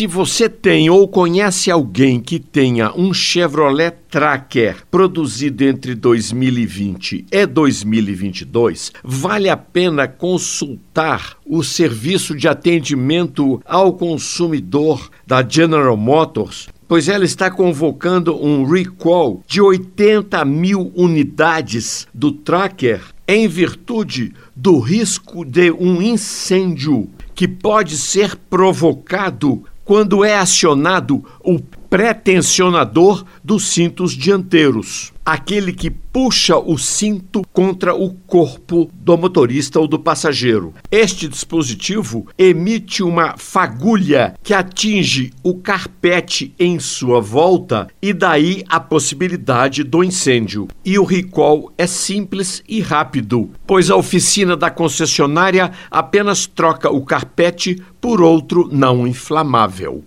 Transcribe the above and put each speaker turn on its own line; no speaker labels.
Se você tem ou conhece alguém que tenha um Chevrolet Tracker produzido entre 2020 e 2022, vale a pena consultar o serviço de atendimento ao consumidor da General Motors pois ela está convocando um recall de 80 mil unidades do tracker em virtude do risco de um incêndio que pode ser provocado quando é acionado o pretensionador dos cintos dianteiros, aquele que puxa o cinto contra o corpo do motorista ou do passageiro. Este dispositivo emite uma fagulha que atinge o carpete em sua volta e daí a possibilidade do incêndio. E o recall é simples e rápido, pois a oficina da concessionária apenas troca o carpete por outro não inflamável.